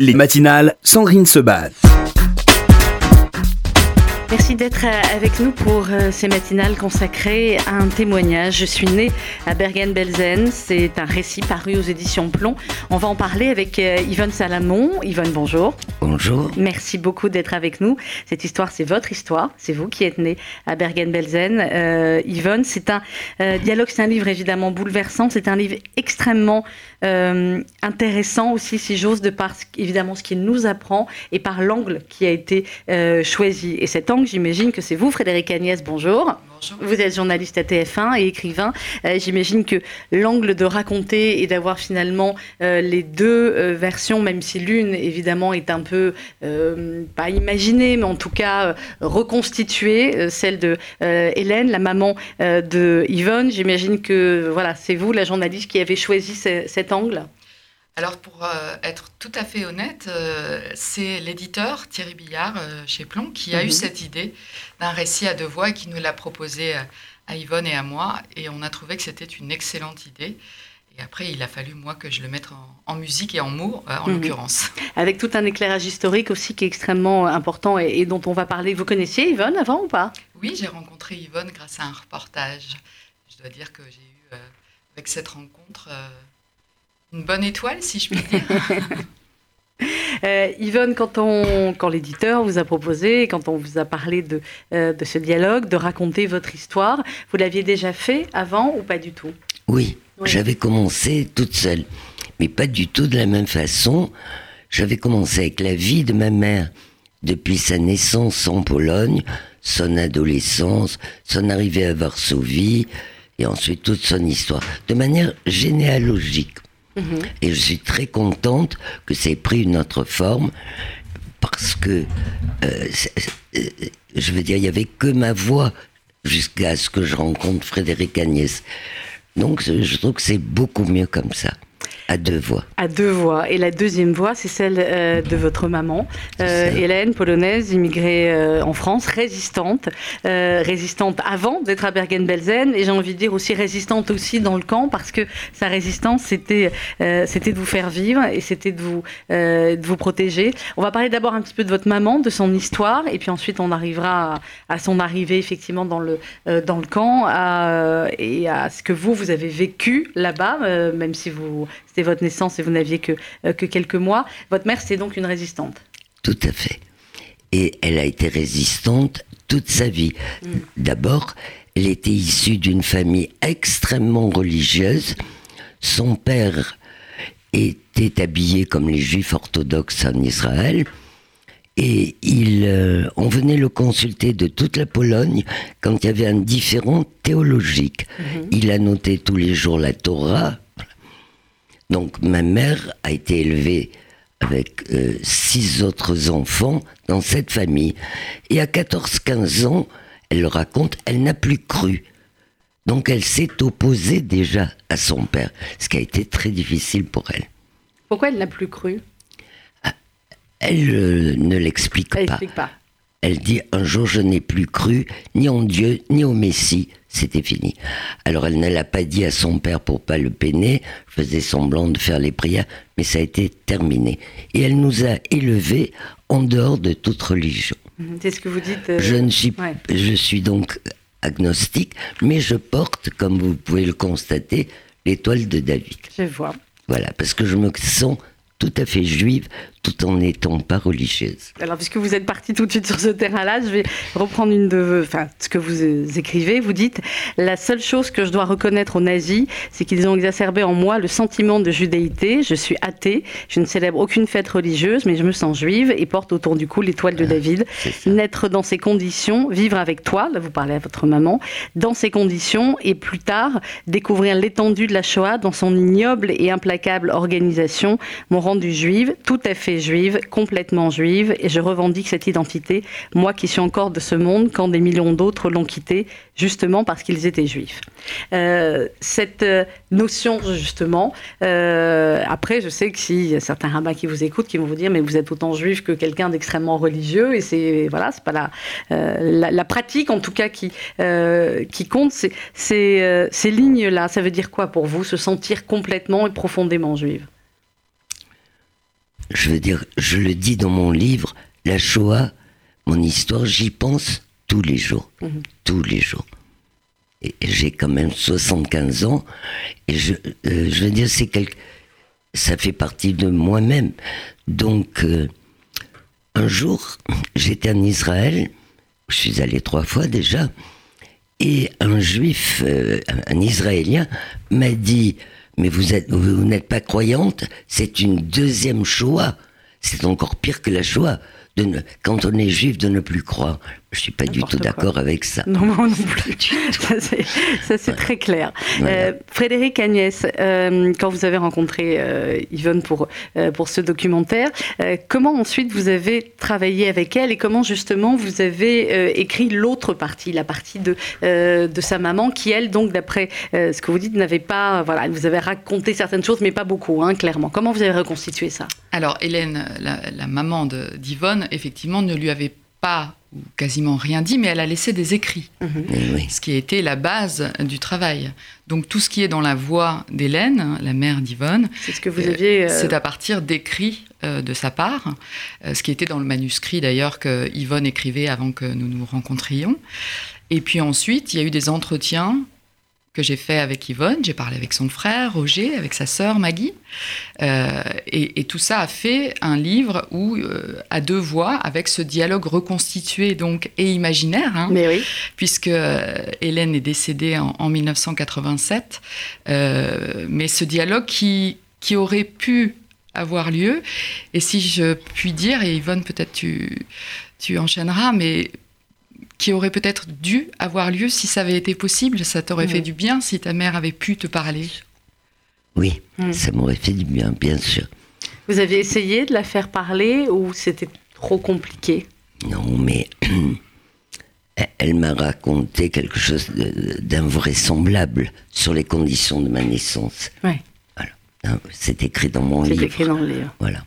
Les matinales, Sandrine Seban. Merci d'être euh, avec nous pour euh, ces matinales consacrées à un témoignage. Je suis née à Bergen-Belsen. C'est un récit paru aux éditions Plomb. On va en parler avec euh, Yvonne Salamon. Yvonne, bonjour. Bonjour. Merci beaucoup d'être avec nous. Cette histoire, c'est votre histoire. C'est vous qui êtes née à Bergen-Belsen. Euh, Yvonne, c'est un dialogue, c'est un livre évidemment bouleversant. C'est un livre extrêmement euh, intéressant aussi, si j'ose, de par évidemment ce qu'il nous apprend et par l'angle qui a été euh, choisi. Et cet angle, j'imagine que c'est vous, Frédéric Agnès, bonjour. Vous êtes journaliste à TF1 et écrivain. Euh, j'imagine que l'angle de raconter et d'avoir finalement les deux versions, même si l'une évidemment est un peu, pas imaginée, mais en tout cas reconstituée, celle de Hélène, la maman de Yvonne. J'imagine que voilà, c'est vous, la journaliste, qui avez choisi cette angle alors pour euh, être tout à fait honnête, euh, c'est l'éditeur Thierry Billard euh, chez Plomb qui a eu mhm. cette idée d'un récit à deux voix et qui nous l'a proposé à Yvonne et à moi. Et on a trouvé que c'était une excellente idée. Et après, il a fallu, moi, que je le mette en, musique et en mots, en mhm. l'occurrence. Avec tout un éclairage historique aussi qui est extrêmement important et, et, dont on va parler. Vous connaissiez Yvonne avant ou pas? Oui, j'ai rencontré Yvonne grâce à un reportage. Je dois dire que j'ai eu, avec cette rencontre, une bonne étoile, si je puis dire. Euh, Yvonne, quand, on, quand l'éditeur vous a proposé, quand on vous a parlé de, euh, de ce dialogue, de raconter votre histoire, vous l'aviez déjà fait avant ou pas du tout? Oui, j'avais commencé toute seule, mais pas du tout de la même façon. J'avais commencé avec la vie de ma mère depuis sa naissance en Pologne, son adolescence, son arrivée à Varsovie, et ensuite toute son histoire, de manière généalogique. Mhm. Et je suis très contente que ça ait pris une autre forme parce que, euh, euh, je veux dire, il n'y avait que ma voix jusqu'à ce que je rencontre Frédéric Agnès. Donc je trouve que c'est beaucoup mieux comme ça. À deux voix. À deux voix. Et la deuxième voix, c'est celle euh, de votre maman, euh, Hélène, polonaise, immigrée euh, en France, résistante. résistante avant d'être à Bergen-Belsen. Et j'ai envie de dire aussi résistante aussi dans le camp, parce que sa résistance, c'était c'était de vous faire vivre et c'était de, vous de vous protéger. On va parler d'abord un petit peu de votre maman, de son histoire, et puis ensuite on arrivera à, son arrivée effectivement dans le, dans le camp et à ce que vous, vous avez vécu là-bas, même si vous votre naissance et vous n'aviez que, euh, que quelques mois. Votre mère, c'est donc une résistante. Tout à fait. Et elle a été résistante toute sa vie. Mm. D'abord, elle était issue d'une famille extrêmement religieuse. Son père était habillé comme les juifs orthodoxes en Israël. Et il, euh, on venait le consulter de toute la Pologne quand il y avait un différent théologique. Mm-hmm. Il a noté tous les jours la Torah, donc ma mère a été élevée avec euh, six autres enfants dans cette famille. Et à 14-15 ans, elle le raconte, elle n'a plus cru. Donc elle s'est opposée déjà à son père, ce qui a été très difficile pour elle. Pourquoi elle n'a plus cru? Ah, Elle euh, ne l'explique pas. pas. Elle dit un jour je n'ai plus cru ni en Dieu ni au Messie, c'était fini. Alors elle ne l'a pas dit à son père pour pas le peiner, faisait semblant de faire les prières, mais ça a été terminé. Et elle nous a élevés en dehors de toute religion. Mhm. C'est ce que vous dites. Euh, je ne suis, je suis donc agnostique, mais je porte, comme vous pouvez le constater, l'étoile de David. Je vois. Voilà, parce que je me sens tout à fait juive tout en n'étant pas religieuse. Alors, puisque vous êtes parti tout de suite sur ce terrain-là, je vais reprendre une de, enfin, ce que vous écrivez. Vous dites La seule chose que je dois reconnaître aux nazis, c'est qu'ils ont exacerbé en moi le sentiment de judéité. Je suis athée, je ne célèbre aucune fête religieuse, mais je me sens juive et porte autour du cou l'étoile de ah, David. Naître dans ces conditions, vivre avec toi, là vous parlez à votre maman, dans ces conditions et plus tard découvrir l'étendue de la Shoah dans son ignoble et implacable organisation m'ont rendu juive, tout à fait juive, complètement juive, et je revendique cette identité, moi qui suis encore de ce monde quand des millions d'autres l'ont quitté, justement parce qu'ils étaient juifs. Euh, cette euh, notion, justement, euh, après, je sais que si y a certains rabbins qui vous écoutent, qui vont vous dire, mais vous êtes autant juif que quelqu'un d'extrêmement religieux, et c'est voilà, c'est pas la, la, pratique, en tout cas, qui, qui compte. C'est, ces lignes-là, ça veut dire quoi pour vous, se sentir complètement et profondément juive? Je veux dire, je le dis dans mon livre, la Shoah, mon histoire, j'y pense tous les jours. Mhm. Tous les jours. Et j'ai quand même 75 ans. Et je, euh, je veux dire, c'est quelque. Ça fait partie de moi-même. Donc, euh, un jour, j'étais en Israël. Je suis allé trois fois déjà. Et un juif, euh, un Israélien, m'a dit Mais vous êtes, vous n'êtes pas croyante? C'est une deuxième Shoah. C'est encore pire que la Shoah. Quand on est juif, de ne plus croire. Je suis pas du tout d'accord avec ça. Non, moi non plus. Ça, c'est- Ça, c'est très clair. Voilà. Euh, Frédéric Agnès, euh, quand vous avez rencontré euh, Yvonne pour, euh, pour ce documentaire, euh, comment ensuite vous avez travaillé avec elle et comment justement vous avez euh, écrit l'autre partie, la partie de, euh, de sa maman qui, elle, donc, d'après euh, ce que vous dites, n'avait pas. Voilà, elle vous avait raconté certaines choses, mais pas beaucoup, hein, clairement. Comment vous avez reconstitué ça? Alors, Hélène, la, la maman de- d'Yvonne, effectivement, ne lui avait pas ou quasiment rien dit, mais elle a laissé des écrits, oui. ce qui a été la base du travail. Donc, tout ce qui est dans la voix d'Hélène, la mère d'Yvonne, C'est ce que vous Euh, aviez. euh, c'est à partir d'écrits euh, de sa part, euh, ce qui était dans le manuscrit d'ailleurs que Yvonne écrivait avant que nous nous rencontrions. Et puis ensuite, il y a eu des entretiens que j'ai fait avec Yvonne. J'ai parlé avec son frère Roger, avec sa sœur Maggie. Euh, et, et tout ça a fait un livre où, euh, à deux voix, avec ce dialogue reconstitué donc et imaginaire, hein, Mais oui. puisque euh, Hélène est décédée en, en 1987. euh, mais ce dialogue qui, qui aurait pu avoir lieu, et si je puis dire, et Yvonne, peut-être tu, tu enchaîneras, mais qui aurait peut-être dû avoir lieu si ça avait été possible, ça t'aurait Mhm. fait du bien si ta mère avait pu te parler. Oui, Mm. ça m'aurait fait du bien, bien sûr. Vous aviez essayé de la faire parler ou c'était trop compliqué? Non, mais elle- m'a raconté quelque chose d'invraisemblable sur les conditions de ma naissance. Ouais. Voilà. C'est écrit dans mon C'est livre. écrit dans le livre. Voilà.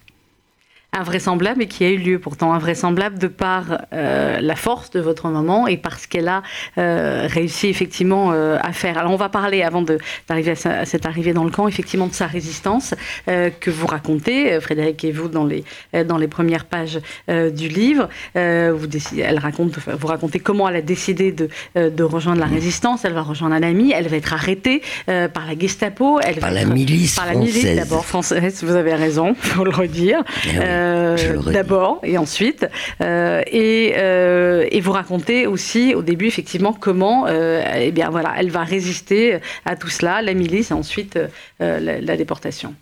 Invraisemblable et qui a eu lieu pourtant. Invraisemblable de par euh, la force de votre maman et parce qu'elle a euh, réussi effectivement euh, à faire. Alors on va parler avant de- d'arriver à, cette arrivée dans le camp, effectivement de sa résistance euh, que vous racontez, euh, Frédéric et vous, dans les, euh, dans les premières pages euh, du livre. Euh, vous, décidez- elle raconte, enfin, vous racontez comment elle a décidé de, de rejoindre la résistance. Elle va rejoindre un ami, elle va être arrêtée euh, par la Gestapo. Elle Par va la être- milice par la milice d'abord française, vous avez raison, faut le redire. Eh oui, Euh. D'abord et ensuite. Euh, et, euh, et vous racontez aussi au début effectivement comment eh bien, voilà, elle va résister à tout cela, la milice et ensuite la, la déportation.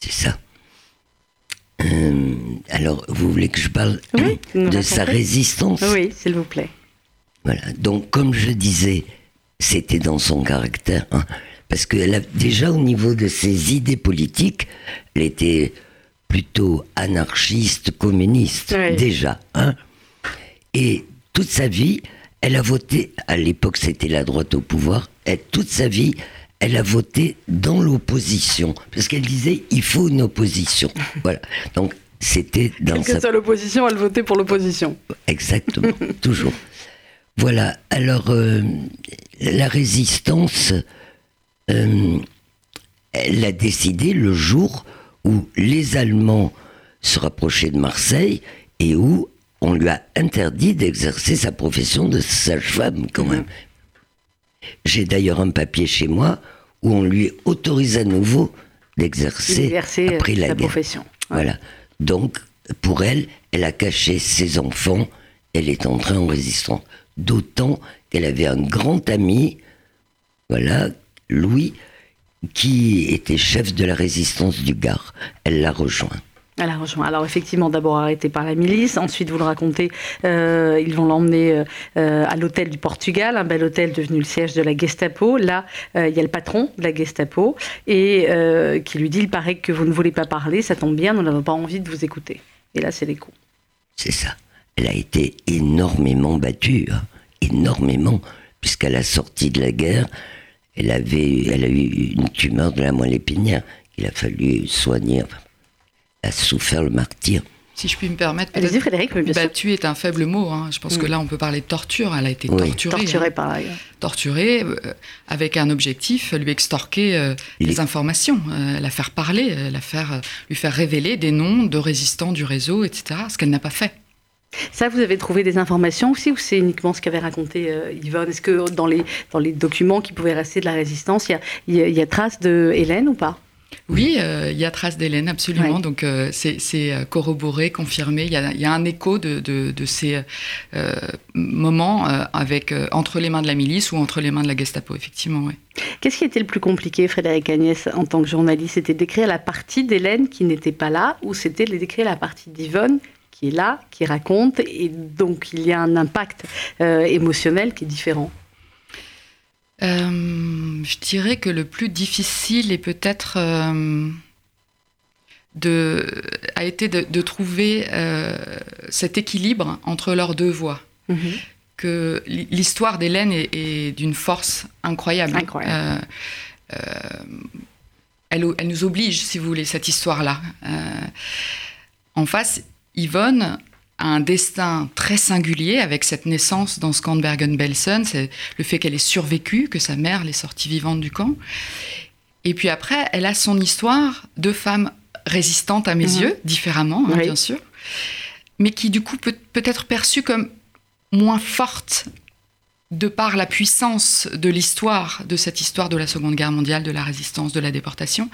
C'est ça. Euh, alors, vous voulez que je parle Oui, de sa résistance? Oui, s'il vous plaît. Voilà. Donc, comme je disais, c'était dans son caractère. hein, parce qu'elle a déjà au niveau de ses idées politiques, elle était plutôt anarchiste, communiste, déjà. Hein, et toute sa vie, elle a voté. À l'époque, c'était la droite au pouvoir. Et toute sa vie, elle a voté dans l'opposition, parce qu'elle disait il faut une opposition. voilà. Donc c'était dans Quelle que sa soit l'opposition, elle votait pour l'opposition. Exactement, toujours. Voilà, alors euh, la résistance, euh, elle a décidé le jour où les Allemands se rapprochaient de Marseille et où on lui a interdit d'exercer sa profession de sage-femme quand même. J'ai d'ailleurs un papier chez moi où on lui autorise à nouveau d'exercer Exercer après la guerre. profession. Voilà. Donc, pour elle, elle a caché ses enfants. Elle est entrée en résistance. D'autant qu'elle avait un grand ami, voilà, Louis, qui était chef de la résistance du Gard? Elle l'a rejoint. Elle a rejoint. Alors effectivement, d'abord arrêtée par la milice, ensuite vous le racontez, euh, ils vont l'emmener euh, euh, à l'hôtel du Portugal, un bel hôtel devenu le siège de la Gestapo. Là, euh, il y a le patron de la Gestapo et qui lui dit il paraît que vous ne voulez pas parler, ça tombe bien, nous n'avons pas envie de vous écouter. Et là, c'est coups. C'est ça. Elle a été énormément battue, hein, énormément, puisqu'à la sortie de la guerre, elle avait, elle a eu une tumeur de la moelle épinière qu'il a fallu soigner. Enfin, Elle a souffert le martyr. Si je puis me permettre, Allez-y, peut-être. Frédéric, mais bien sûr. Battu est un faible mot. hein. Je pense Mm. que là, on peut parler de torture. Elle a été Oui. torturée. Torturé hein. par Torturée, euh, avec un objectif, lui extorquer euh, Il des informations, euh, la faire parler, euh, la faire, euh, lui faire révéler des noms de résistants du réseau, etc. Ce qu'elle n'a pas fait. Ça, vous avez trouvé des informations aussi ou c'est uniquement ce qu'avait raconté euh, Yvonne? Est-ce que dans les, dans les documents qui pouvaient rester de la résistance, il y y y a trace de Hélène ou pas? Oui, euh, il y a trace d'Hélène, absolument. Ouais. Donc euh, c'est corroboré, confirmé. Il y a, il y a un écho de, de- de ces moments avec, entre les mains de la milice ou entre les mains de la Gestapo, effectivement. Ouais. Qu'est-ce qui était le plus compliqué, Frédéric Agnès, en tant que journaliste? C'était d'écrire la partie d'Hélène qui n'était pas là ou c'était d'écrire la partie d'Yvonne qui est là, qui raconte et donc il y a un impact euh, émotionnel qui est différent Euh, je dirais que le plus difficile est peut-être euh, de, a été de, de trouver cet équilibre entre leurs deux voix. Mhm. Que l'histoire d'Hélène est, est d'une force incroyable. Incroyable. Euh, euh, elle, elle nous oblige, si vous voulez, cette histoire-là. Euh, en face, Yvonne a un destin très singulier avec cette naissance dans ce camp de Bergen-Belsen. C'est le fait qu'elle ait survécu, que sa mère l'ait sortie vivante du camp. Et puis après, elle a son histoire de femme résistante à mes Mhm. yeux, différemment, hein, Oui. bien sûr, mais qui du coup peut, peut être perçue comme moins forte de par la puissance de l'histoire, de cette histoire de la Seconde Guerre mondiale, de la résistance, de la déportation.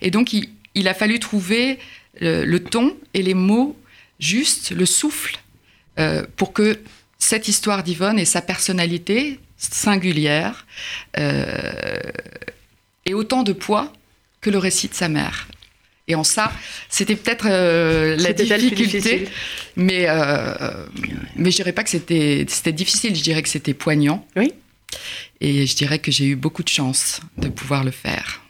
Et donc, il, il a fallu trouver le, le ton et les mots justes, le souffle, euh, pour que cette histoire d'Yvonne et sa personnalité singulière euh, ait autant de poids que le récit de sa mère. Et en ça, c'était peut-être euh, la difficulté, mais, euh, mais je dirais pas que c'était c'était difficile, je dirais que c'était poignant. Oui. Et je dirais que j'ai eu beaucoup de chance de pouvoir le faire.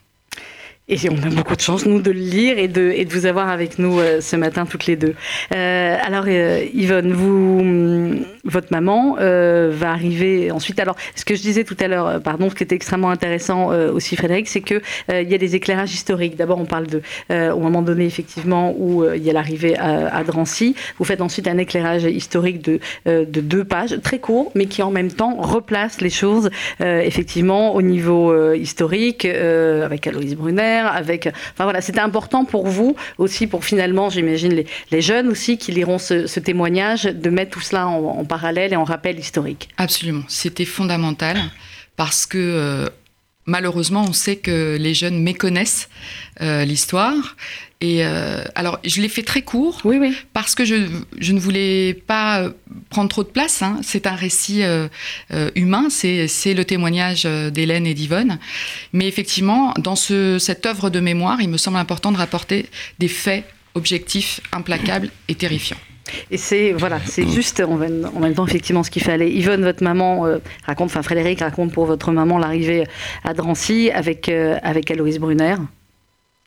Et on a beaucoup de chance, nous, de le lire et de, et de vous avoir avec nous euh, ce matin, toutes les deux. Euh, alors, euh, Yvonne, vous, hum, votre maman euh, va arriver ensuite. Alors, ce que je disais tout à l'heure, euh, pardon, ce qui était extrêmement intéressant euh, aussi, Frédéric, c'est qu'il il y a des éclairages historiques. D'abord, on parle de, euh, au moment donné, effectivement, où euh, il y a l'arrivée à, à Drancy. Vous faites ensuite un éclairage historique de, euh, de deux pages, très court, mais qui en même temps replace les choses, euh, effectivement, au niveau euh, historique, euh, avec Aloïse Brunner, avec. Enfin voilà, c'était important pour vous aussi, pour finalement, j'imagine, les, les jeunes aussi qui liront ce, ce témoignage, de mettre tout cela en, en parallèle et en rappel historique. Absolument, c'était fondamental parce que euh, malheureusement, on sait que les jeunes méconnaissent euh, l'histoire. Et euh, alors, je l'ai fait très court Oui, oui. parce que je, je ne voulais pas prendre trop de place. hein. C'est un récit euh, humain, c'est le témoignage d'Hélène et d'Yvonne. Mais effectivement, dans ce, cette œuvre de mémoire, il me semble important de rapporter des faits objectifs, implacables et terrifiants. Et c'est voilà, c'est juste en même, en même temps effectivement ce qu'il fallait. Yvonne, votre maman euh, raconte, enfin Frédéric raconte pour votre maman l'arrivée à Drancy avec euh, avec Aloïse Brunner.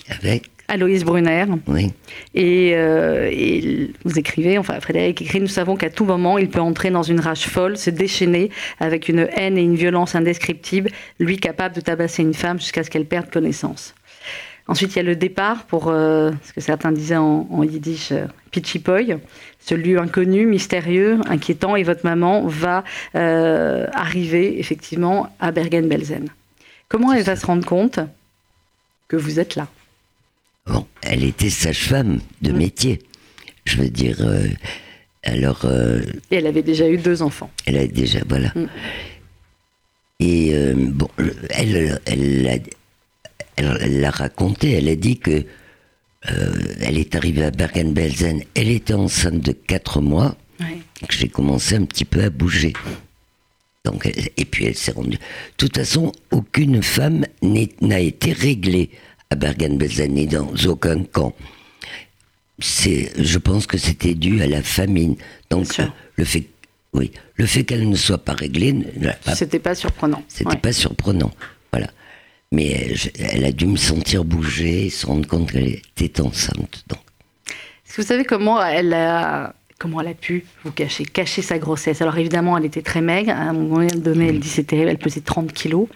Avec, Aloïse Brunner. oui. Et, euh, et vous écrivez, enfin Frédéric écrit, nous savons qu'à tout moment, il peut entrer dans une rage folle, se déchaîner avec une haine et une violence indescriptibles, lui capable de tabasser une femme jusqu'à ce qu'elle perde connaissance. Ensuite, il y a le départ pour euh, ce que certains disaient en, en yiddish, euh, Pichipoy, ce lieu inconnu, mystérieux, inquiétant, et votre maman va euh, arriver effectivement à Bergen-Belsen. Comment elle va se rendre compte que vous êtes là? Bon, elle était sage-femme de métier. Je veux dire, euh, alors, Et elle avait déjà eu deux enfants. elle a déjà, voilà. Mm. Et bon, le- elle, elle, l'a- elle, elle l'a raconté, elle a dit que euh, elle est arrivée à Bergen-Belsen, elle était enceinte de 4 mois, Ouais. que j'ai commencé un petit peu à bouger. Donc, elle- et puis elle s'est rendue. De toute façon, aucune femme n'a été réglée à Bergen-Belsen, ni dans aucun camp. Je pense que c'était dû à la famine. Donc, le fait, oui, le fait qu'elle ne soit pas réglée, C'était pas surprenant. c'était Ouais. pas surprenant. Voilà. Mais elle, je- elle a dû me sentir bouger, se rendre compte qu'elle était enceinte. Donc, Est-ce que vous savez comment elle a comment elle a pu vous cacher, cacher sa grossesse? Alors évidemment, elle était très maigre. À un moment donné, elle dit c'était elle pesait 30 kilos.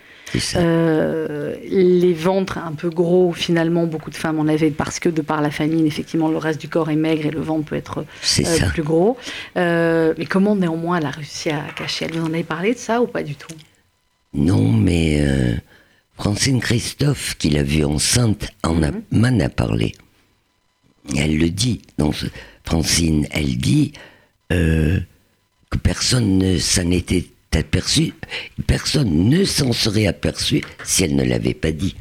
Euh, les ventres un peu gros, finalement, beaucoup de femmes en avaient parce que de par la famine, effectivement, le reste du corps est maigre et le ventre peut être euh, plus gros. Euh, mais comment néanmoins elle a réussi à cacher? Elle vous en avez parlé de ça ou pas du tout? Non, mais Francine Christophe, qui l'a vue enceinte, en a, mhm. m'en a parlé. Elle le dit. Donc, Francine, elle dit que personne ne s'en était aperçu, personne ne s'en serait aperçu si elle ne l'avait pas dit.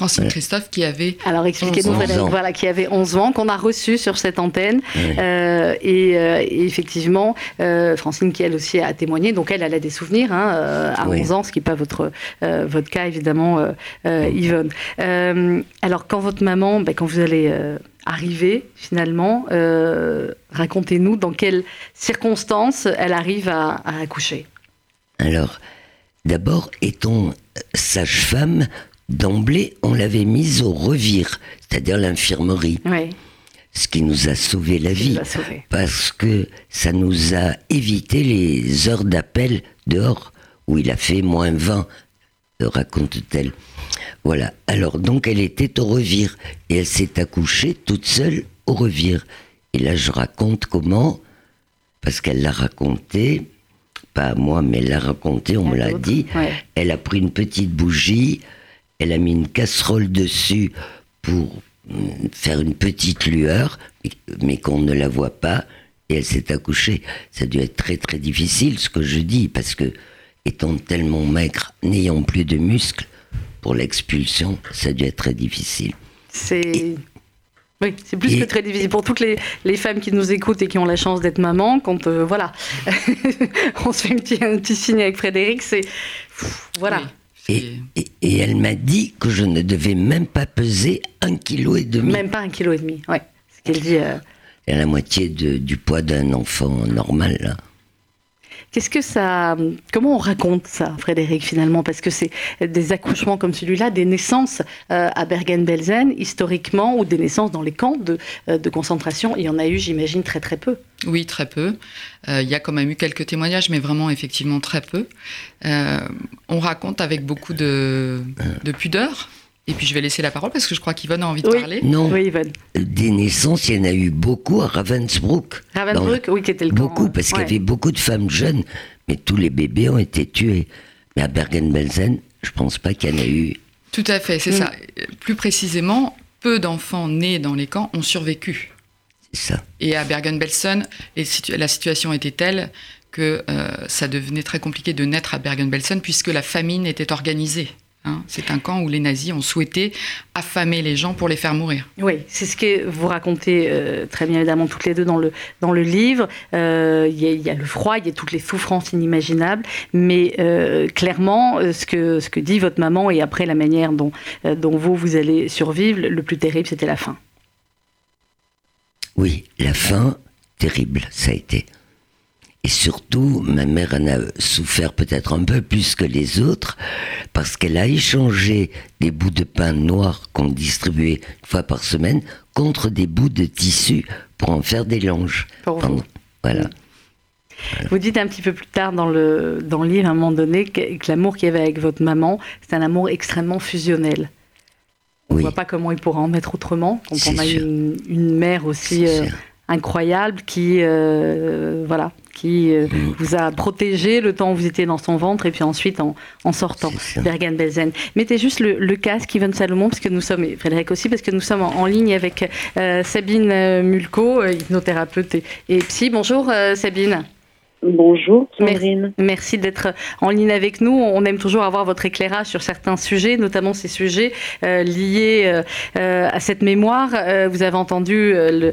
Francine Christophe qui avait alors expliquez-nous voilà qui avait 11 ans qu'on a reçu sur cette antenne. Euh, et, euh, effectivement euh, Francine qui elle aussi a témoigné donc elle elle a des souvenirs hein, à 11 ans ce qui n'est pas votre votre cas évidemment Yvonne. Alors quand votre maman ben, quand vous allez arriver finalement racontez-nous dans quelles circonstances elle arrive à, à accoucher. Alors d'abord étant sage-femme d'emblée, on l'avait mise au revire, c'est-à-dire l'infirmerie. Ce qui nous a sauvé la vie. Parce que ça nous a évité les heures d'appel dehors, où il a fait moins 20, raconte-t-elle. Voilà. Alors, donc, elle était au revire. Et elle s'est accouchée toute seule au revire. Et là, je raconte comment, parce qu'elle l'a raconté, pas à moi, mais elle l'a raconté, on me l'a dit. Elle a pris une petite bougie, elle a mis une casserole dessus pour mm, faire une petite lueur, mais qu'on ne la voit pas, et elle s'est accouchée. Ça a dû être très très difficile ce que je dis, parce que étant tellement maigre, n'ayant plus de muscles, pour l'expulsion, ça a dû être très difficile. C'est... Oui, c'est plus que très difficile. Pour toutes les, les, femmes qui nous écoutent et qui ont la chance d'être maman, quand euh, voilà, on se fait un petit, un petit signe avec Frédéric, c'est voilà. Et, elle m'a dit que je ne devais même pas peser un kilo et demi. Même pas un kilo et demi, ouais. Ce qu'elle dit. Euh... la moitié du poids d'un enfant normal. Là. Qu'est-ce que ça. Comment on raconte ça, Frédéric, finalement? Parce que c'est des accouchements comme celui-là, des naissances euh, à Bergen-Belsen, historiquement, ou des naissances dans les camps de, euh, de concentration. Il y en a eu, j'imagine, très très peu. Oui, très peu. Euh, il y a quand même eu quelques témoignages, mais vraiment, effectivement, très peu. on raconte avec beaucoup de, de pudeur. Et puis je vais laisser la parole parce que je crois qu'Yvonne a envie de parler. Non, oui, Yvonne. Des naissances, il y en a eu beaucoup à Ravensbrück. Ravensbrück, oui, qui était le Beaucoup, parce qu'il y avait beaucoup de femmes jeunes, mais tous les bébés ont été tués. Mais à Bergen-Belsen, je pense pas qu'il y en a eu. Tout à fait, c'est mm. ça. Plus précisément, peu d'enfants nés dans les camps ont survécu. C'est ça. Et à Bergen-Belsen, la situation était telle que euh, ça devenait très compliqué de naître à Bergen-Belsen puisque la famine était organisée. Hein, c'est un camp où les nazis ont souhaité affamer les gens pour les faire mourir. Oui, c'est ce que vous racontez euh, très bien évidemment toutes les deux dans le, dans le livre. Euh, il y, a le froid, il y a toutes les souffrances inimaginables, mais euh, clairement, ce que, ce que dit votre maman et après la manière dont, dont vous, vous allez survivre, le plus terrible, c'était la fin. Oui, la fin, terrible, ça a été. Et surtout, ma mère en a souffert peut-être un peu plus que les autres, parce qu'elle a échangé des bouts de pain noir qu'on distribuait une fois par semaine contre des bouts de tissu pour en faire des langes. Voilà. Vous dites un petit peu plus tard dans le, dans le livre, à un moment donné, que, l'amour qu'il y avait avec votre maman, c'est un amour extrêmement fusionnel. On ne voit pas comment il pourra en mettre autrement. On a une, une, mère aussi euh, incroyable qui, euh, voilà, qui euh, vous a protégé le temps où vous étiez dans son ventre et puis ensuite en, en sortant, Bergen-Belsen. Mettez juste le, le, casque, Yvonne Salomon, parce que nous sommes, et Frédéric aussi, parce que nous sommes en, ligne avec euh, Sabine Mulco, hypnothérapeute et, et psy. Bonjour Sabine. Bonjour Sandrine. Merci d'être en ligne avec nous. On aime toujours avoir votre éclairage sur certains sujets, notamment ces sujets euh, liés euh, euh, à cette mémoire. vous avez entendu le,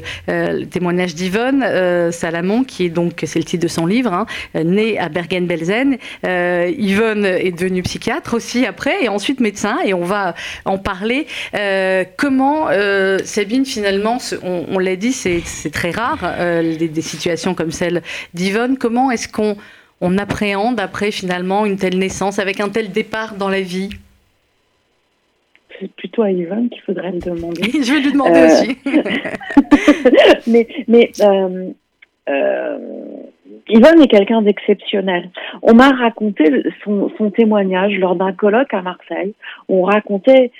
témoignage d'Yvonne Salamon, qui est donc, c'est le titre de son livre, hein, né à Bergen-Belsen. Yvonne est devenue psychiatre aussi après, et ensuite médecin, et on va en parler. comment, Sabine, finalement, on, l'a dit, c'est très rare, des, des situations comme celle d'Yvonne. Comment comment est-ce qu'on on appréhende après finalement une telle naissance avec un tel départ dans la vie? C'est plutôt à Yvonne qu'il faudrait le demander. Je vais lui demander aussi. mais mais Yvonne est quelqu'un d'exceptionnel. On m'a raconté son, son, témoignage lors d'un colloque à Marseille. On racontait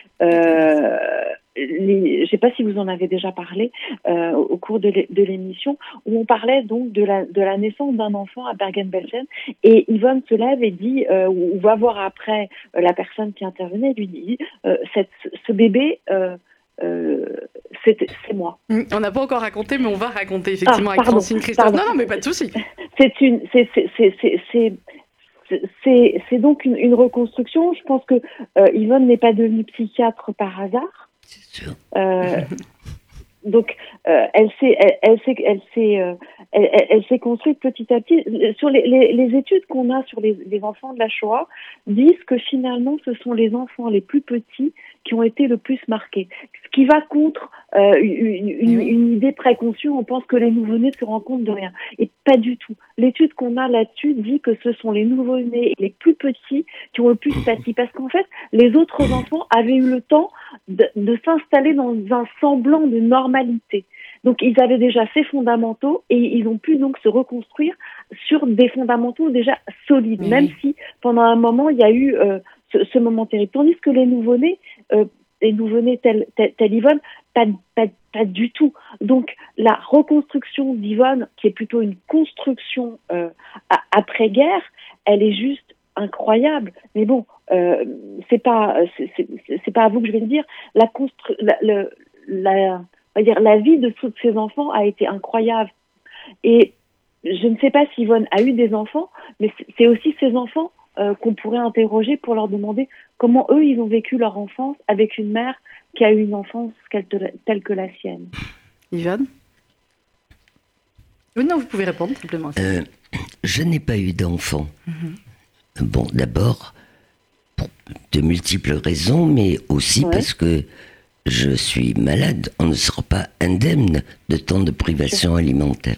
je ne sais pas si vous en avez déjà parlé euh, au cours de l'émission, où on parlait donc de la, de la naissance d'un enfant à Bergen-Belsen, et Yvonne se lève et dit, euh, ou va voir après euh, la personne qui intervenait, lui dit, euh, cette, ce bébé, euh, c'est moi. Mmh, on n'a pas encore raconté, mais on va raconter effectivement ah, avec Francine Christophe. Non, non, mais pas de souci. C'est une, c'est c'est donc une, une, reconstruction. Je pense que Yvonne n'est pas devenue psychiatre par hasard. Sûr. Euh, donc, euh, elle s'est, elle, elle s'est, elle s'est, euh, elle, elle, s'est construite petit à petit. Sur les, les, les études qu'on a sur les, les, enfants de la Shoah disent que finalement, ce sont les enfants les plus petits qui ont été le plus marqués. Ce qui va contre euh, une, une, une, idée préconçue, on pense que les nouveau-nés se rendent compte de rien. Et pas du tout. L'étude qu'on a là-dessus dit que ce sont les nouveau-nés les plus petits qui ont le plus pâti. Parce qu'en fait, les autres enfants avaient eu le temps de, de s'installer dans un semblant de normalité. Donc ils avaient déjà ces fondamentaux et ils ont pu donc se reconstruire sur des fondamentaux déjà solides, même si pendant un moment il y a eu euh, ce, ce, moment terrible. Tandis que les nouveau-nés, euh, les nouveau-nés tels, tel, Yvonne, pas, pas, pas, du tout. Donc la reconstruction d'Yvonne, qui est plutôt une construction euh, après-guerre, elle est juste incroyable. Mais bon, euh, c'est pas c'est pas à vous que je vais le dire. La, constru le, la, vie de tous ces enfants a été incroyable. Et je ne sais pas si Yvonne a eu des enfants, mais c'est aussi ces enfants euh, qu'on pourrait interroger pour leur demander comment eux, ils ont vécu leur enfance avec une mère qui a eu une enfance telle que la sienne. Yvonne? Oui, non, vous pouvez répondre simplement. Euh, je n'ai pas eu d'enfant. Mhm. Bon, d'abord, pour de multiples raisons, mais aussi parce que je suis malade. On ne sera pas indemne de temps de privation alimentaire.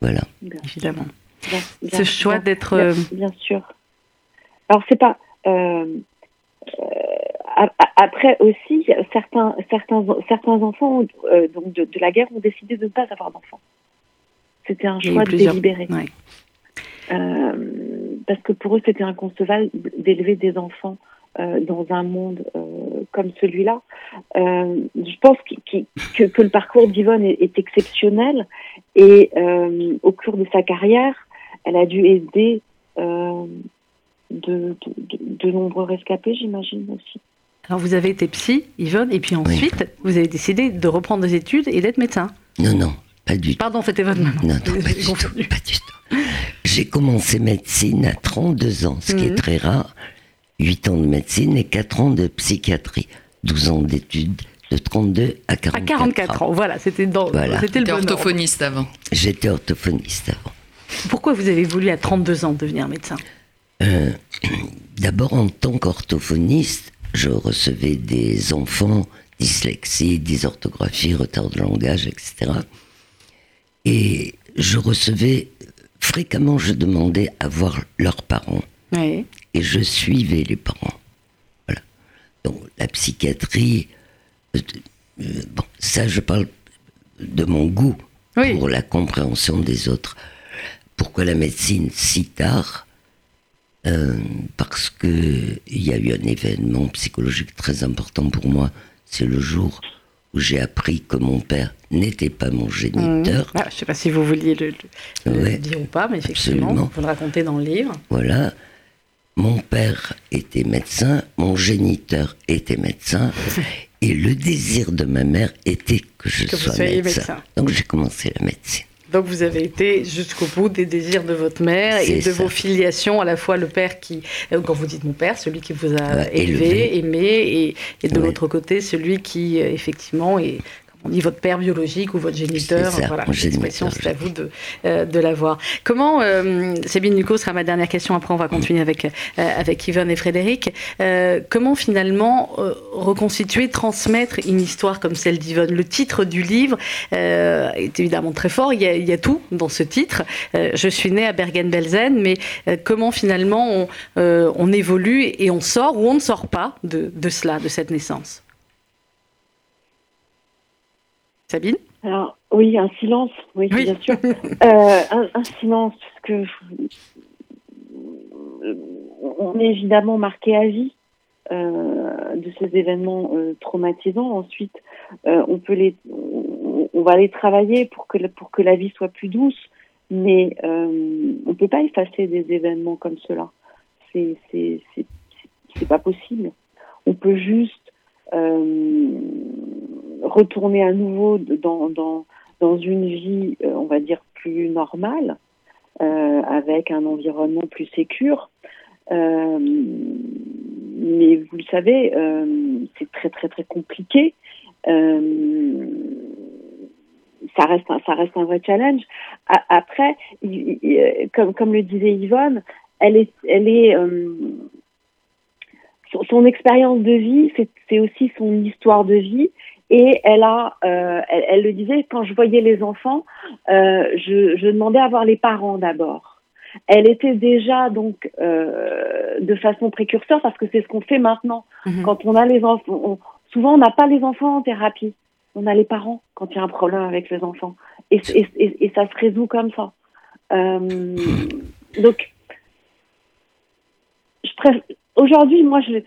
Voilà. Évidemment. Ce choix d'être. Bien, euh, bien, sûr. Alors c'est pas. Euh, euh, après aussi, certains, certains, certains enfants euh, donc de, de, la guerre ont décidé de ne pas avoir d'enfants. C'était un choix délibéré. Ouais. Euh, parce que pour eux, c'était inconcevable d'élever des enfants euh, dans un monde euh, comme celui-là. Euh, je pense qu qu que, que, le parcours d'Yvonne est, est, exceptionnel et au cours de sa carrière, elle a dû aider de, de, de nombreux rescapés, j'imagine aussi. Alors vous avez été psy, Yvonne, et puis ensuite, oui. vous avez décidé de reprendre des études et d'être médecin. Non, non, pas du tout. Pardon, c'était votre maman. Non, non, pas du, tout, pas du tout. J'ai commencé médecine à 32 ans, ce qui mmh. est mhm. très rare. 8 ans de médecine et 4 ans de psychiatrie. 12 ans d'études de 32 à 44, à 44 ans. ans. Voilà, c'était dans voilà. c'était le orthophoniste avant. J'étais orthophoniste avant. Pourquoi vous avez voulu à 32 ans devenir médecin? Euh, D'abord en tant qu'orthophoniste, je recevais des enfants dyslexie, dysorthographie, retard de langage, etc. Et je recevais fréquemment, je demandais à voir leurs parents. Oui. Et je suivais les parents. Voilà. Donc la psychiatrie, euh, euh, bon, ça je parle de mon goût oui. pour la compréhension des autres. Pourquoi la médecine si tard? Euh, Parce que il y a eu un événement psychologique très important pour moi. C'est le jour où j'ai appris que mon père n'était pas mon géniteur. Mmh. Ah, je ne sais pas si vous vouliez le, le, ouais, le, dire ou pas, mais effectivement, absolument. vous le racontez dans le livre. Voilà. Mon père était médecin, mon géniteur était médecin, et le désir de ma mère était que je que sois médecin. médecin. Donc j'ai commencé la médecine. Donc vous avez été jusqu'au bout des désirs de votre mère et de ça. vos filiations, à la fois le père qui, euh, quand vous dites mon père, celui qui vous a ouais, élevé, élevé, aimé, et, et de ouais. l'autre côté, celui qui, euh, effectivement, est, dit votre père biologique ou votre géniteur. voilà, l'expression, c'est à vous de, euh, de l'avoir. Comment, euh, Sabine Nuco sera ma dernière question, après on va continuer avec, euh, avec Yvonne et Frédéric. comment finalement reconstituer, transmettre une histoire comme celle d'Yvonne? Le titre du livre est évidemment très fort, il y, a, il y a tout dans ce titre. je suis née à Bergen-Belsen, mais comment finalement on, on, évolue et on sort ou on ne sort pas de, de cela, de cette naissance? Sabine Alors, oui, un silence, oui, bien sûr. Euh, un, silence, parce que on est évidemment marqué à vie euh, de ces événements euh, traumatisants. Ensuite, on peut les, on, va les travailler pour que pour que la vie soit plus douce, mais on peut pas effacer des événements comme cela. C'est c'est c'est pas possible. On peut juste retourner à nouveau dans, dans, dans une vie, euh, on va dire, plus normale, euh, avec un environnement plus sécure. Euh, mais vous le savez, c'est très très très compliqué. ça reste un, ça reste un vrai challenge. après, comme comme le disait Yvonne, elle est elle est son expérience de vie, c'est aussi son histoire de vie. Et elle a, euh, elle, le disait, quand je voyais les enfants, euh, je, je, demandais à voir les parents d'abord. Elle était déjà donc euh, de façon précurseur parce que c'est ce qu'on fait maintenant. Mhm. Quand on a les enfants, souvent on n'a pas les enfants en thérapie, on a les parents quand il y a un problème avec les enfants, et, et, et ça se résout comme ça. Donc, aujourd'hui, moi, je,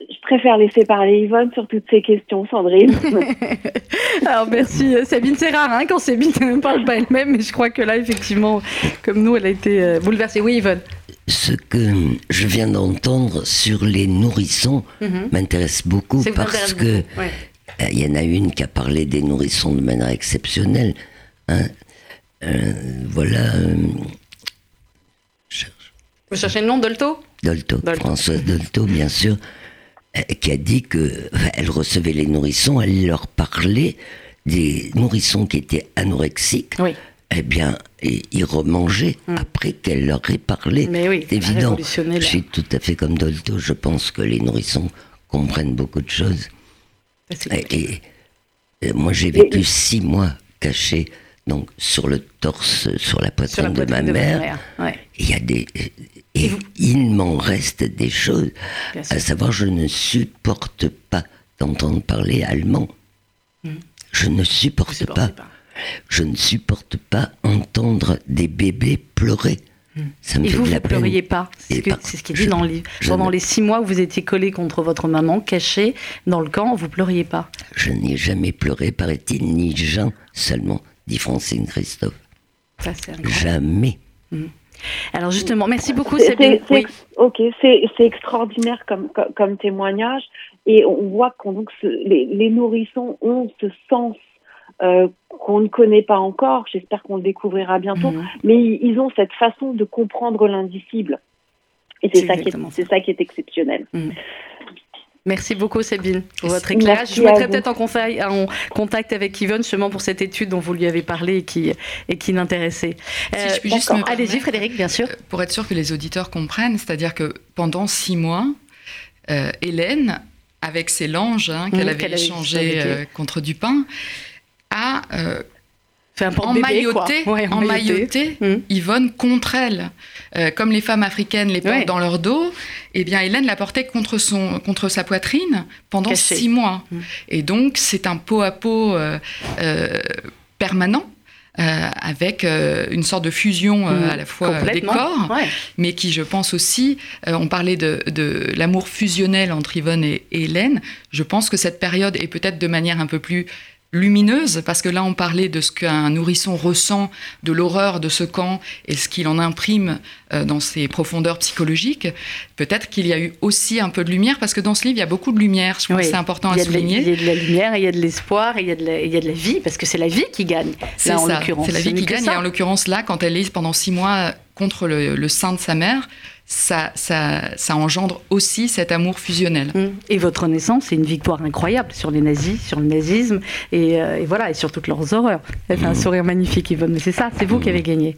je préfère laisser parler Yvonne sur toutes ces questions, Sandrine. Alors merci euh, Sabine, c'est rare hein, quand Sabine ne parle pas elle-même, mais je crois que là, effectivement, comme nous, elle a été euh, bouleversée. Oui, Yvonne. Ce que je viens d'entendre sur les nourrissons mhm. m'intéresse beaucoup parce que euh, il y en a une qui a parlé des nourrissons de manière exceptionnelle. Hein. voilà. Vous cherchez le nom, Dolto Dolto, Françoise Dolto, bien sûr. Euh, qui a dit que elle recevait les nourrissons, elle leur parlait des nourrissons qui étaient anorexiques. Oui. Eh bien, ils remangeaient hum. après qu'elle leur ait parlé. Mais oui, c'est évident. Je suis tout à fait comme Dolto. Je pense que les nourrissons comprennent beaucoup de choses. Et, moi, j'ai vécu six mois cachés donc sur le torse, sur la poitrine, de, ma mère. Il y a des et il m'en reste des choses. À savoir, je ne supporte pas d'entendre parler allemand. Hmm. Je ne supporte pas. Je ne supporte pas entendre des bébés pleurer. Hmm. Ça me Et vous, vous ne pleuriez pas. C'est ce, qui est dit dans le livre. Pendant les six mois où vous étiez collé contre votre maman, caché dans le camp, vous pleuriez pas. Je n'ai jamais pleuré, paraît-il, ni Jean seulement, dit Francine Christophe. jamais. Hmm. Alors justement, merci beaucoup Sabine. Ok, c'est extraordinaire comme, comme, témoignage et on voit que les, nourrissons ont ce sens euh, qu'on ne connaît pas encore, j'espère qu'on le découvrira bientôt, mhm. mais ils, ont cette façon de comprendre l'indicible. Et c'est ça, ça, qui est exceptionnel. Mhm. Merci beaucoup Sabine pour votre éclairage. je mettrai peut-être en, contact avec Yvonne justement pour cette étude dont vous lui avez parlé et qui, et qui l'intéressait. Euh, Allez-y Frédéric, bien sûr. Euh, pour être sûr que les auditeurs comprennent, c'est-à-dire que pendant six mois, euh, Hélène, avec ses langes hein, qu'elle mmh, avait échangées contre du pain, a en emmailloté, en mmh. Yvonne contre elle. Euh, comme les femmes africaines les portent dans leur dos, eh bien Hélène la portait contre, son, contre sa poitrine pendant six mois. Mmh. Et donc c'est un pot à pot euh, euh, permanent. avec une sorte de fusion mmh. à la fois des corps, mais qui, je pense aussi, on parlait de, de l'amour fusionnel entre Yvonne et, Hélène. Je pense que cette période est peut-être de manière un peu plus lumineuse, parce que là on parlait de ce qu'un nourrisson ressent, de l'horreur de ce camp et ce qu'il en imprime euh, dans ses profondeurs psychologiques. Peut-être qu'il y a eu aussi un peu de lumière, parce que dans ce livre il y a beaucoup de lumière, je pense que c'est important à souligner. Il y a de la lumière, il y a de l'espoir, il, y a de la, il y a de la vie, parce que c'est la vie qui gagne. C'est ça, c'est la vie qui gagne, et en l'occurrence là, quand elle est pendant six mois contre le, sein de sa mère, ça, ça, ça engendre aussi cet amour fusionnel. Mmh. Et votre naissance, c'est une victoire incroyable sur les nazis, sur le nazisme, et, euh, et voilà, et sur toutes leurs horreurs. Elle fait un sourire magnifique, Yvonne, mais c'est ça, c'est vous qui avez gagné.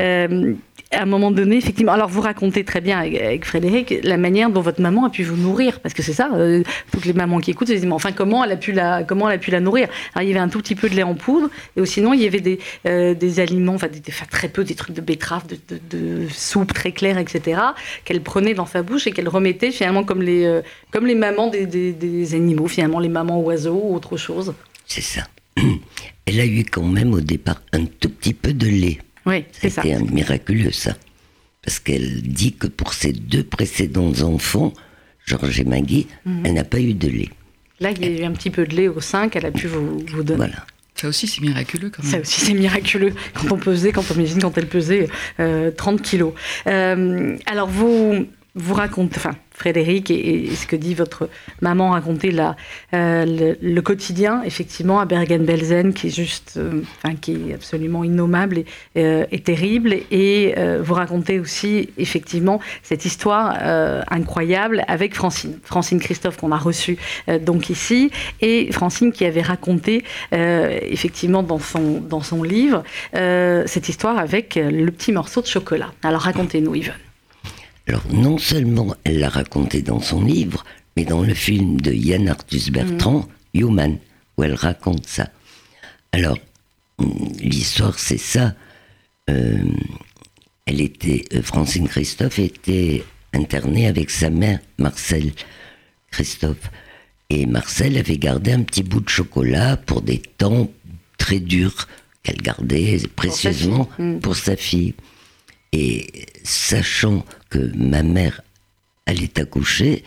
Euh, à un moment donné, effectivement, alors vous racontez très bien avec, Frédéric la manière dont votre maman a pu vous nourrir, parce que c'est ça, euh, toutes les mamans qui écoutent, se disent, mais enfin, comment elle a pu la, comment elle a pu la nourrir? Alors, il y avait un tout petit peu de lait en poudre, et sinon, il y avait des, euh, des aliments, enfin, des- très peu, des trucs de betterave, de soupe très claire, etc., qu'elle prenait dans sa bouche et qu'elle remettait finalement comme les, euh, comme les mamans des, des- des animaux, finalement, les mamans oiseaux ou autre chose. C'est ça. Elle a eu quand même au départ un tout petit peu de lait. Oui, c'est ça. C'était un miraculeux ça. Parce qu'elle dit que pour ses deux précédents enfants, Georges et Maggie, Mhm. elle n'a pas eu de lait. Là, il y a eu un petit peu de lait au sein qu'elle a pu vous, vous donner. Voilà. Ça aussi, c'est miraculeux quand même. Ça aussi, c'est miraculeux quand on pesait, quand on imagine quand elle pesait euh, 30 kilos. Euh, alors, vous, vous racontez, enfin, Frédéric et, ce que dit votre maman racontait là, euh, le, quotidien, effectivement, à Bergen-Belsen, qui est juste, euh, enfin, qui est absolument innommable et, euh, terrible. Et vous racontez aussi, effectivement, cette histoire incroyable avec Francine. Francine Christophe, qu'on a reçue donc ici, et Francine qui avait raconté, effectivement, dans son, dans son livre, cette histoire avec le petit morceau de chocolat. Alors, racontez-nous, Yvonne. Alors non seulement elle l'a raconté dans son livre, mais dans le film de Yann Arthus Bertrand, Human, où elle raconte ça. Alors, hum, l'histoire c'est ça. Euh, elle était, euh, Francine Christophe était internée avec sa mère, Marcel Christophe. Et Marcel avait gardé un petit bout de chocolat pour des temps très durs qu'elle gardait précieusement fille. Mm. pour sa fille. Et sachant que ma mère allait accoucher,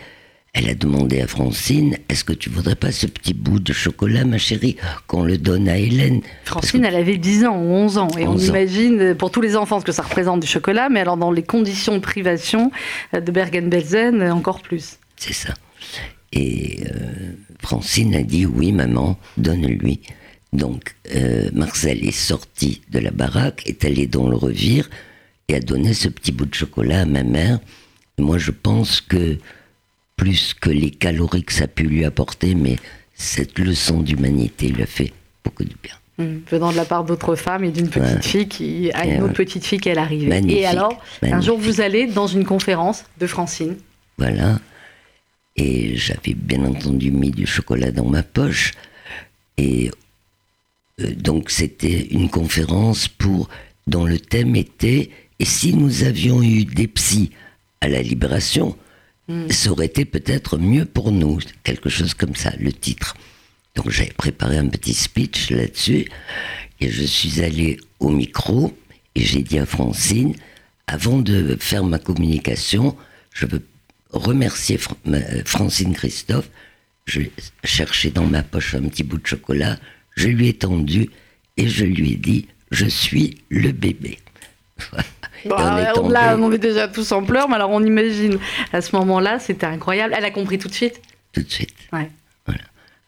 elle a demandé à Francine Est-ce que tu voudrais pas ce petit bout de chocolat, ma chérie, qu'on le donne à Hélène? Francine, elle avait 10 ans ou 11 ans. Et on 11 ans. imagine, euh, pour tous les enfants, ce que ça représente du chocolat, mais alors dans les conditions de privation euh, de Bergen-Belsen, euh, encore plus. C'est ça. Et euh, Francine a dit oui, maman, donne-lui. Donc euh, Marcel est sorti de la baraque, est allé dans le revire et a donné ce petit bout de chocolat à ma mère. Et moi, je pense que plus que les calories que ça a pu lui apporter, mais cette leçon d'humanité lui a fait beaucoup de bien. Mm. Venant de la part d'autres femmes et d'une petite Ouais. fille qui a Et une autre petite fille qui est arrivée. Magnifique, Et alors, un jour, vous allez dans une conférence de Francine. Voilà. Et j'avais bien entendu mis du chocolat dans ma poche. Et euh, donc c'était une conférence pour dont le thème était et si nous avions eu des psys à la libération, ça aurait été peut-être mieux pour nous, quelque chose comme ça, le titre. Donc j'avais préparé un petit speech là-dessus et je suis allé au micro et j'ai dit à Francine, avant de faire ma communication, je veux remercier Fr- euh, Francine Christophe. Je cherchais dans ma poche un petit bout de chocolat, je lui ai tendu et je lui ai dit, je suis le bébé. Et on est Bah, là, on est déjà tous en pleurs, mais alors on imagine. À ce moment-là, c'était incroyable. Elle a compris tout de suite? tout de suite. Ouais. Voilà.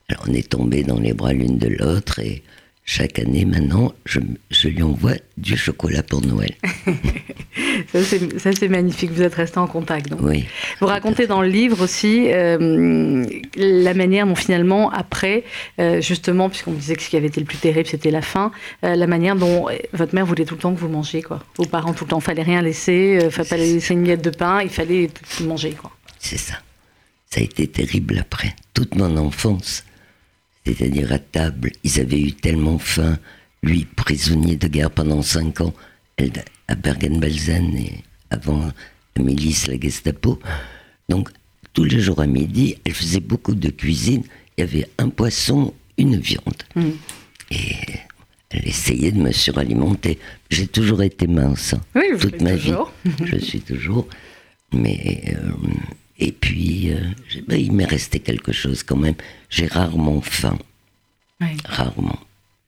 Alors on est tombés dans les bras l'une de l'autre et chaque année maintenant, je, je lui envoie du chocolat pour Noël. Ça, c'est magnifique. Vous êtes restés en contact. Donc. Oui. Vous racontez dans le livre aussi euh, la manière dont finalement, après, euh, justement, puisqu'on disait que ce qui avait été le plus terrible, c'était la faim, euh, la manière dont votre mère voulait tout le temps que vous mangiez, quoi. Vos parents tout le temps, fallait rien laisser, fallait pas laisser une miette de pain, il fallait tout manger, quoi. C'est ça. Ça a été terrible après, toute mon enfance. C'est-à-dire à table, ils avaient eu tellement faim, lui prisonnier de guerre pendant cinq ans, elle à Bergen-Belsen et avant la milice, la Gestapo. Donc tous les jours à midi, elle faisait beaucoup de cuisine. Il y avait un poisson, une viande. Mm. Et elle essayait de me suralimenter. J'ai toujours été mince. hein, Oui, vous toute ma toujours. vie. Je suis toujours. Mais euh, et puis euh, ben, il m'est resté quelque chose quand même. J'ai rarement faim, rarement.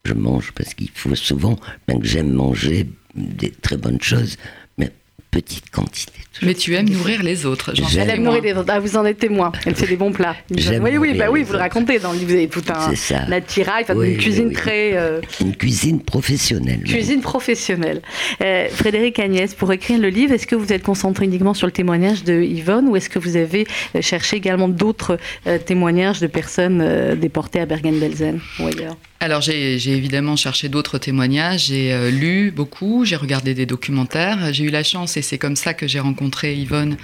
Je mange parce qu'il faut souvent, bien que j'aime manger des très bonnes choses, mais petite quantité. Mais tu aimes nourrir les autres. J'aime. Elle aime nourrir les autres. Ah, vous en êtes témoin. Elle fait des bons plats. J'aime Oui, oui, bah oui, vous le racontez dans le livre. Vous avez tout un C'est ça. attirail, enfin, Oui, une cuisine oui, oui. très. euh, Une cuisine professionnelle. Cuisine professionnelle. Euh, Frédéric Agnès, pour écrire le livre, est-ce que vous êtes concentré uniquement sur le témoignage de Yvonne ou est-ce que vous avez euh, cherché également d'autres euh, témoignages de personnes euh, déportées à Bergen-Belsen ou ailleurs? Alors j'ai évidemment cherché d'autres témoignages, j'ai euh, lu beaucoup, j'ai regardé des documentaires, j'ai eu la chance, et c'est comme ça que j'ai rencontré Yvonne,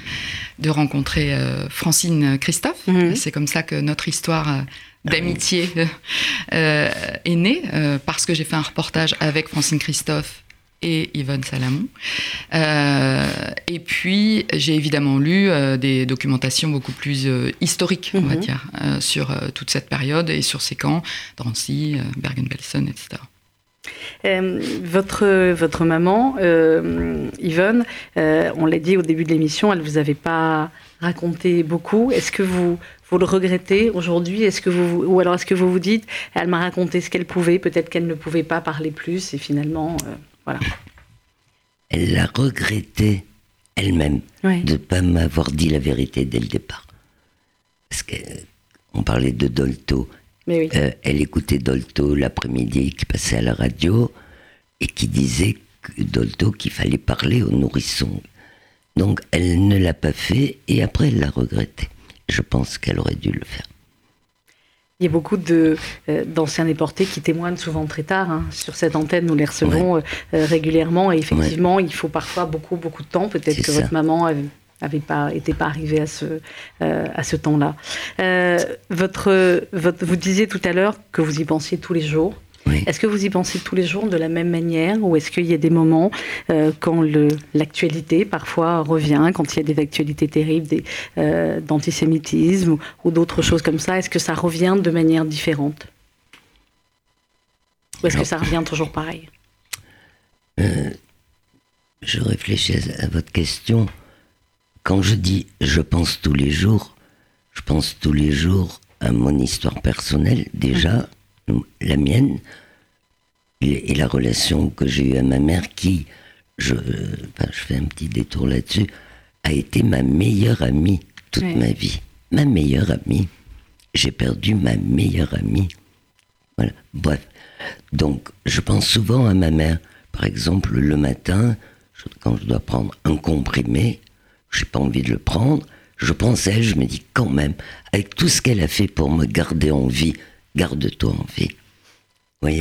de rencontrer euh, Francine Christophe. Mhm. C'est comme ça que notre histoire euh, d'amitié euh, est née, parce que j'ai fait un reportage avec Francine Christophe et Yvonne Salamon. Euh, et puis, j'ai évidemment lu euh, des documentations beaucoup plus euh, historiques, on va Mhm. dire, sur toute cette période et sur ces camps, Drancy, Bergen-Belsen, etc. Votre, votre maman, Yvonne, on l'a dit au début de l'émission, elle ne vous avait pas raconté beaucoup. Est-ce que vous, vous le regrettez aujourd'hui? Est-ce que vous, Ou alors est-ce que vous vous dites, elle m'a raconté ce qu'elle pouvait, peut-être qu'elle ne pouvait pas parler plus et finalement, voilà. Elle l'a regretté elle-même Ouais. de ne pas m'avoir dit la vérité dès le départ. Parce qu'on parlait de Dolto. Mais oui. Euh, elle écoutait Dolto l'après-midi qui passait à la radio et qui disait que Dolto qu'il fallait parler aux nourrissons. Donc elle ne l'a pas fait et après elle l'a regretté. Je pense qu'elle aurait dû le faire. Il y a beaucoup euh, d'anciens déportés qui témoignent souvent très tard. hein. Sur cette antenne, nous les recevons euh, euh, régulièrement. Et effectivement, il faut parfois beaucoup, beaucoup de temps. Peut-être que ça. votre maman avait, avait pas, était pas arrivée à ce, euh, à ce temps-là. Euh, votre, votre, vous disiez tout à l'heure que vous y pensiez tous les jours. Oui. Est-ce que vous y pensez tous les jours de la même manière ou est-ce qu'il y a des moments euh, quand l'actualité parfois revient, quand il y a des actualités terribles euh, d'antisémitisme ou, ou d'autres choses comme ça, est-ce que ça revient de manière différente? Ou est-ce que ça revient toujours pareil? Je réfléchis à votre question. Quand je dis je pense tous les jours, je pense tous les jours à mon histoire personnelle, déjà, la mienne, et, et la relation que j'ai eue à ma mère qui, je, enfin, je fais un petit détour là-dessus, a été ma meilleure amie toute ma vie. Ma meilleure amie. J'ai perdu ma meilleure amie. Voilà. Bref. Donc, je pense souvent à ma mère. Par exemple, le matin, je- quand je dois prendre un comprimé, j'ai pas envie de le prendre. Je pense à elle, je me dis quand même, avec tout ce qu'elle a fait pour me garder en vie, garde-toi en vie.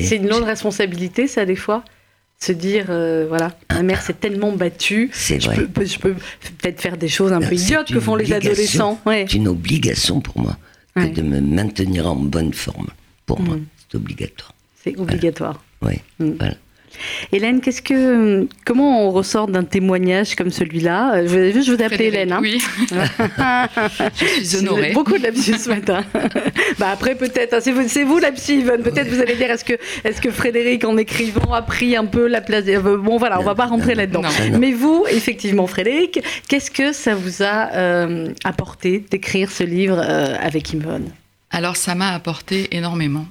C'est une lourde responsabilité, ça, des fois Se dire, euh, voilà, ma mère s'est tellement battue, C'est je vrai. peux, je peux peut-être faire des choses un peu idiotes que font les adolescents. Ouais. C'est une obligation pour moi que Ouais. de me maintenir en bonne forme. Pour moi, Mhm. c'est obligatoire. C'est obligatoire. Oui, Mm. voilà. Hélène, qu'est-ce que, comment on ressort d'un témoignage comme celui-là? Euh, Vous avez vu, je vous ai appelé Hélène. hein Oui, je suis honorée. Beaucoup de lapsus ce matin. bah après peut-être, hein, c'est vous, c'est vous la psy, Yvonne. Peut-être vous allez dire est-ce que, est-ce que Frédéric en écrivant a pris un peu la place. des- euh, Bon voilà, on va pas rentrer là-dedans. Mais vous, effectivement, Frédéric, qu'est-ce que ça vous a euh, apporté d'écrire ce livre euh, avec Yvonne? Alors ça m'a apporté énormément.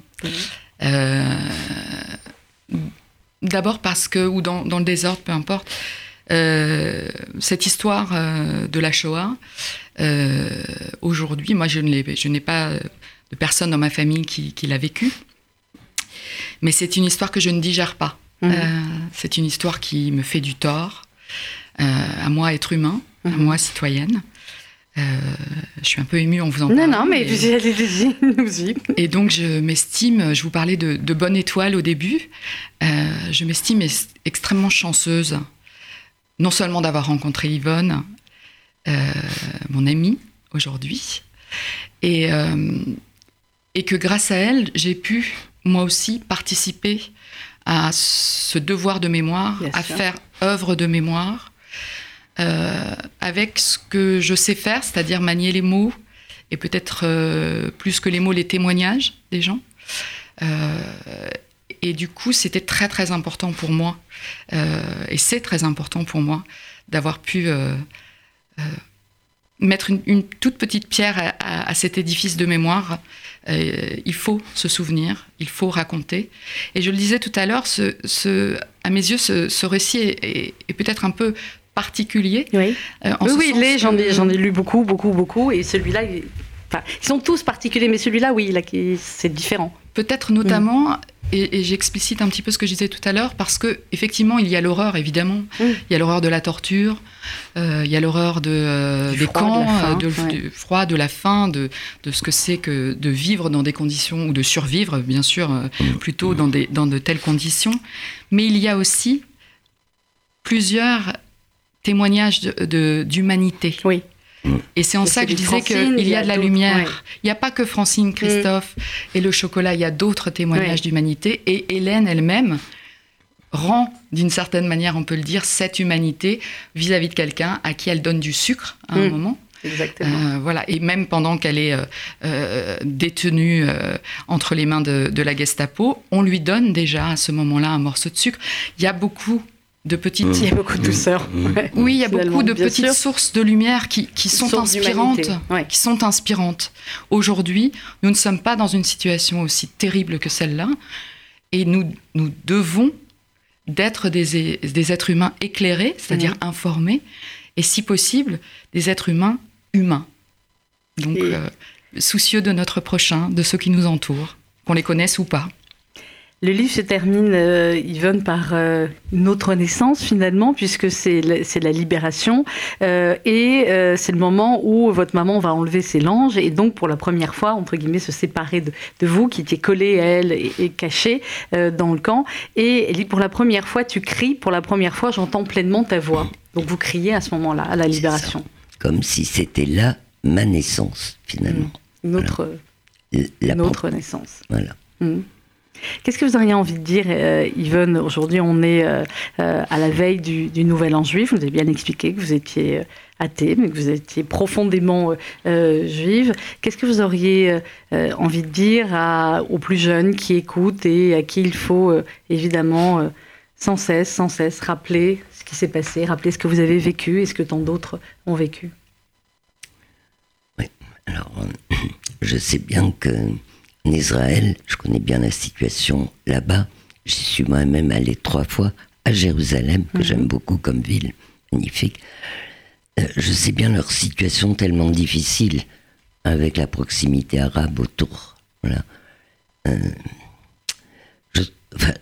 Euh, D'abord parce que, ou dans, dans le désordre, peu importe, euh, cette histoire euh, de la Shoah, euh, aujourd'hui, moi je ne l'ai- je n'ai pas de personne dans ma famille qui, qui l'a vécue, mais c'est une histoire que je ne digère pas. Euh, c'est une histoire qui me fait du tort, à moi être humain, à Mhm. moi citoyenne. Euh, je suis un peu émue en vous en Non, parlant. non, mais mais- allez-y, nous-y. et donc, je m'estime, je vous parlais de, de bonne étoile au début, euh, je m'estime es- extrêmement chanceuse, non seulement d'avoir rencontré Yvonne, euh, mon amie aujourd'hui, et, et que grâce à elle, j'ai pu, moi aussi, participer à ce devoir de mémoire, Bien à sûr. faire œuvre de mémoire, avec ce que je sais faire, c'est-à-dire manier les mots, et peut-être euh, plus que les mots, les témoignages des gens. Euh, et du coup, c'était très très important pour moi, euh, et c'est très important pour moi d'avoir pu euh, euh, mettre une, toute petite pierre à, cet édifice de mémoire. Euh, il faut se souvenir, il faut raconter. Et je le disais tout à l'heure, à mes yeux, ce, récit est peut-être un peu particulier. Oui, oui, les, j'en ai, j'en ai lu beaucoup, beaucoup, beaucoup, et celui-là, ils sont tous particuliers, mais celui-là, oui, c'est différent. Peut-être notamment, et, j'explicite un petit peu ce que je disais tout à l'heure, parce que effectivement, il y a l'horreur, évidemment. Il y a l'horreur de la torture, euh, il y a l'horreur de, euh, des camps, de euh, du froid, de la faim, de, de ce que c'est que de vivre dans des conditions, ou de survivre, bien sûr, plutôt dans, des, dans de telles conditions. Mais il y a aussi plusieurs témoignages d'humanité. De, oui. Et c'est en ça que je disais qu'il y a de la lumière. Il n'y a pas que Francine, Christophe mm. et le chocolat, il y a d'autres témoignages d'humanité. Et Hélène elle-même rend, d'une certaine manière, on peut le dire, cette humanité vis-à-vis de quelqu'un à qui elle donne du sucre à un mm. moment. Exactement. Euh, voilà. Et même pendant qu'elle est euh, euh, détenue entre les mains de, de, la Gestapo, on lui donne déjà à ce moment-là un morceau de sucre. Il y a beaucoup de petites. Il y a beaucoup de douceur. Oui, il y a beaucoup de petites sources de lumière qui, qui sont inspirantes. Qui sont inspirantes. Aujourd'hui, nous ne sommes pas dans une situation aussi terrible que celle-là, et nous, nous devons d'être des, des, êtres humains éclairés, c'est-à-dire informés, et si possible, des êtres humains humains. Donc, euh, soucieux de notre prochain, de ceux qui nous entourent, qu'on les connaisse ou pas. Le livre se termine, euh, Yvonne, par euh, une autre naissance finalement, puisque c'est la, libération. Euh, et c'est le moment où votre maman va enlever ses langes et donc pour la première fois, entre guillemets, se séparer de, vous, qui étiez collé à elle et, et caché dans le camp. Et elle dit, pour la première fois, tu cries, pour la première fois, j'entends pleinement ta voix. Donc vous criez à ce moment-là, à la libération. Comme si c'était là ma naissance, finalement. Une autre, naissance. Voilà. Mmh. Qu'est-ce que vous auriez envie de dire, euh, Yvonne Aujourd'hui, on est euh, euh, à la veille du, Nouvel An juif. Vous avez bien expliqué que vous étiez athée, mais que vous étiez profondément juive. Qu'est-ce que vous auriez envie de dire aux plus jeunes qui écoutent et à qui il faut évidemment sans cesse, sans cesse rappeler ce qui s'est passé, rappeler ce que vous avez vécu et ce que tant d'autres ont vécu? Oui, alors je sais bien que en Israël, je connais bien la situation là-bas. J'y suis moi-même allé trois fois à Jérusalem, que j'aime mhm. beaucoup comme ville, magnifique. Euh, je sais bien leur situation tellement difficile avec la proximité arabe autour. Voilà. Euh,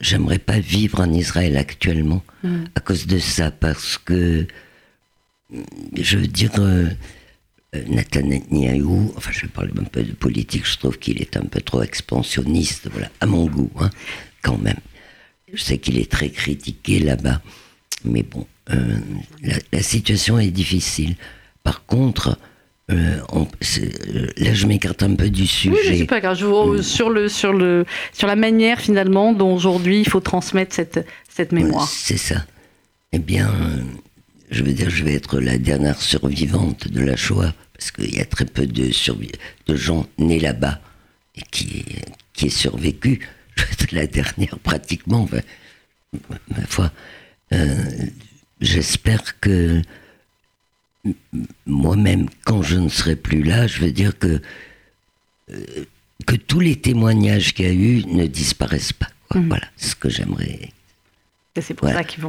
j'aimerais pas vivre en Israël actuellement mhm. à cause de ça, parce que je veux dire, euh, euh, Netanyahu, enfin je vais parler un peu de politique, je trouve qu'il est un peu trop expansionniste, voilà, à mon goût, hein, quand même. Je sais qu'il est très critiqué là-bas, mais bon, euh, la, situation est difficile. Par contre, euh, là je m'écarte un peu du sujet. Oui, c'est pas grave. Je sur, le, sur, le, sur la manière finalement dont aujourd'hui il faut transmettre cette, cette mémoire. C'est ça. Eh bien, je veux dire, je vais être la dernière survivante de la Shoah, parce qu'il y a très peu de, de gens nés là-bas et qui, qui est survécu. Je vais être la dernière pratiquement, ma foi. Euh, j'espère que moi-même, quand je ne serai plus là, je veux dire que, euh, que tous les témoignages qu'il y a eu ne disparaissent pas. Mmh. Voilà, ce que j'aimerais c'est pour ça qu'ils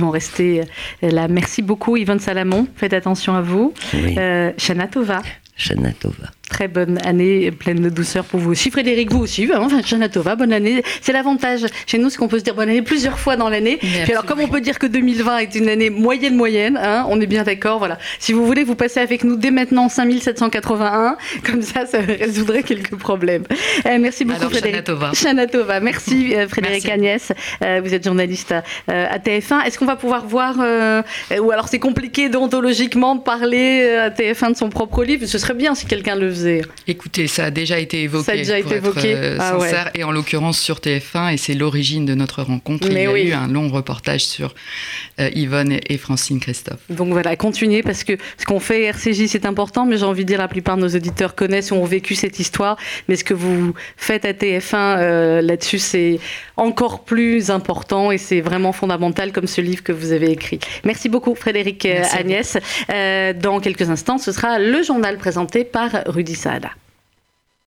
vont, rester euh, là. Merci beaucoup, Yvonne Salamon. Faites attention à vous. Oui. Euh, Shana Tova. Shana Tova. Très bonne année, pleine de douceur pour vous aussi. Frédéric, vous aussi. Hein, enfin, Janatova, bonne année. C'est l'avantage chez nous, c'est qu'on peut se dire bonne année plusieurs fois dans l'année. Puis alors, comme on peut dire que 2020 est une année moyenne moyenne, hein, on est bien d'accord. Voilà. Si vous voulez, vous passez avec nous dès maintenant 5781. Comme ça, ça résoudrait quelques problèmes. Euh, merci beaucoup, alors, Frédéric. Janatova. Merci, euh, Frédéric Agnès. Euh, vous êtes journaliste à, TF1. Est-ce qu'on va pouvoir voir, ou alors c'est compliqué déontologiquement de parler à TF1 de son propre livre? Ce serait bien si quelqu'un le Écoutez, ça a déjà été évoqué. Ça a déjà été évoqué. Euh, ah et en l'occurrence sur TF1, et c'est l'origine de notre rencontre. Il y a eu un long reportage sur euh, Yvonne et, Francine Christophe. Donc voilà, continuez parce que ce qu'on fait RCJ, c'est important, mais j'ai envie de dire la plupart de nos auditeurs connaissent ou ont vécu cette histoire. Mais ce que vous faites à TF1 euh, là-dessus, c'est encore plus important et c'est vraiment fondamental comme ce livre que vous avez écrit. Merci beaucoup, Frédéric Agnès. dans quelques instants, ce sera le journal présenté par Rudy decider.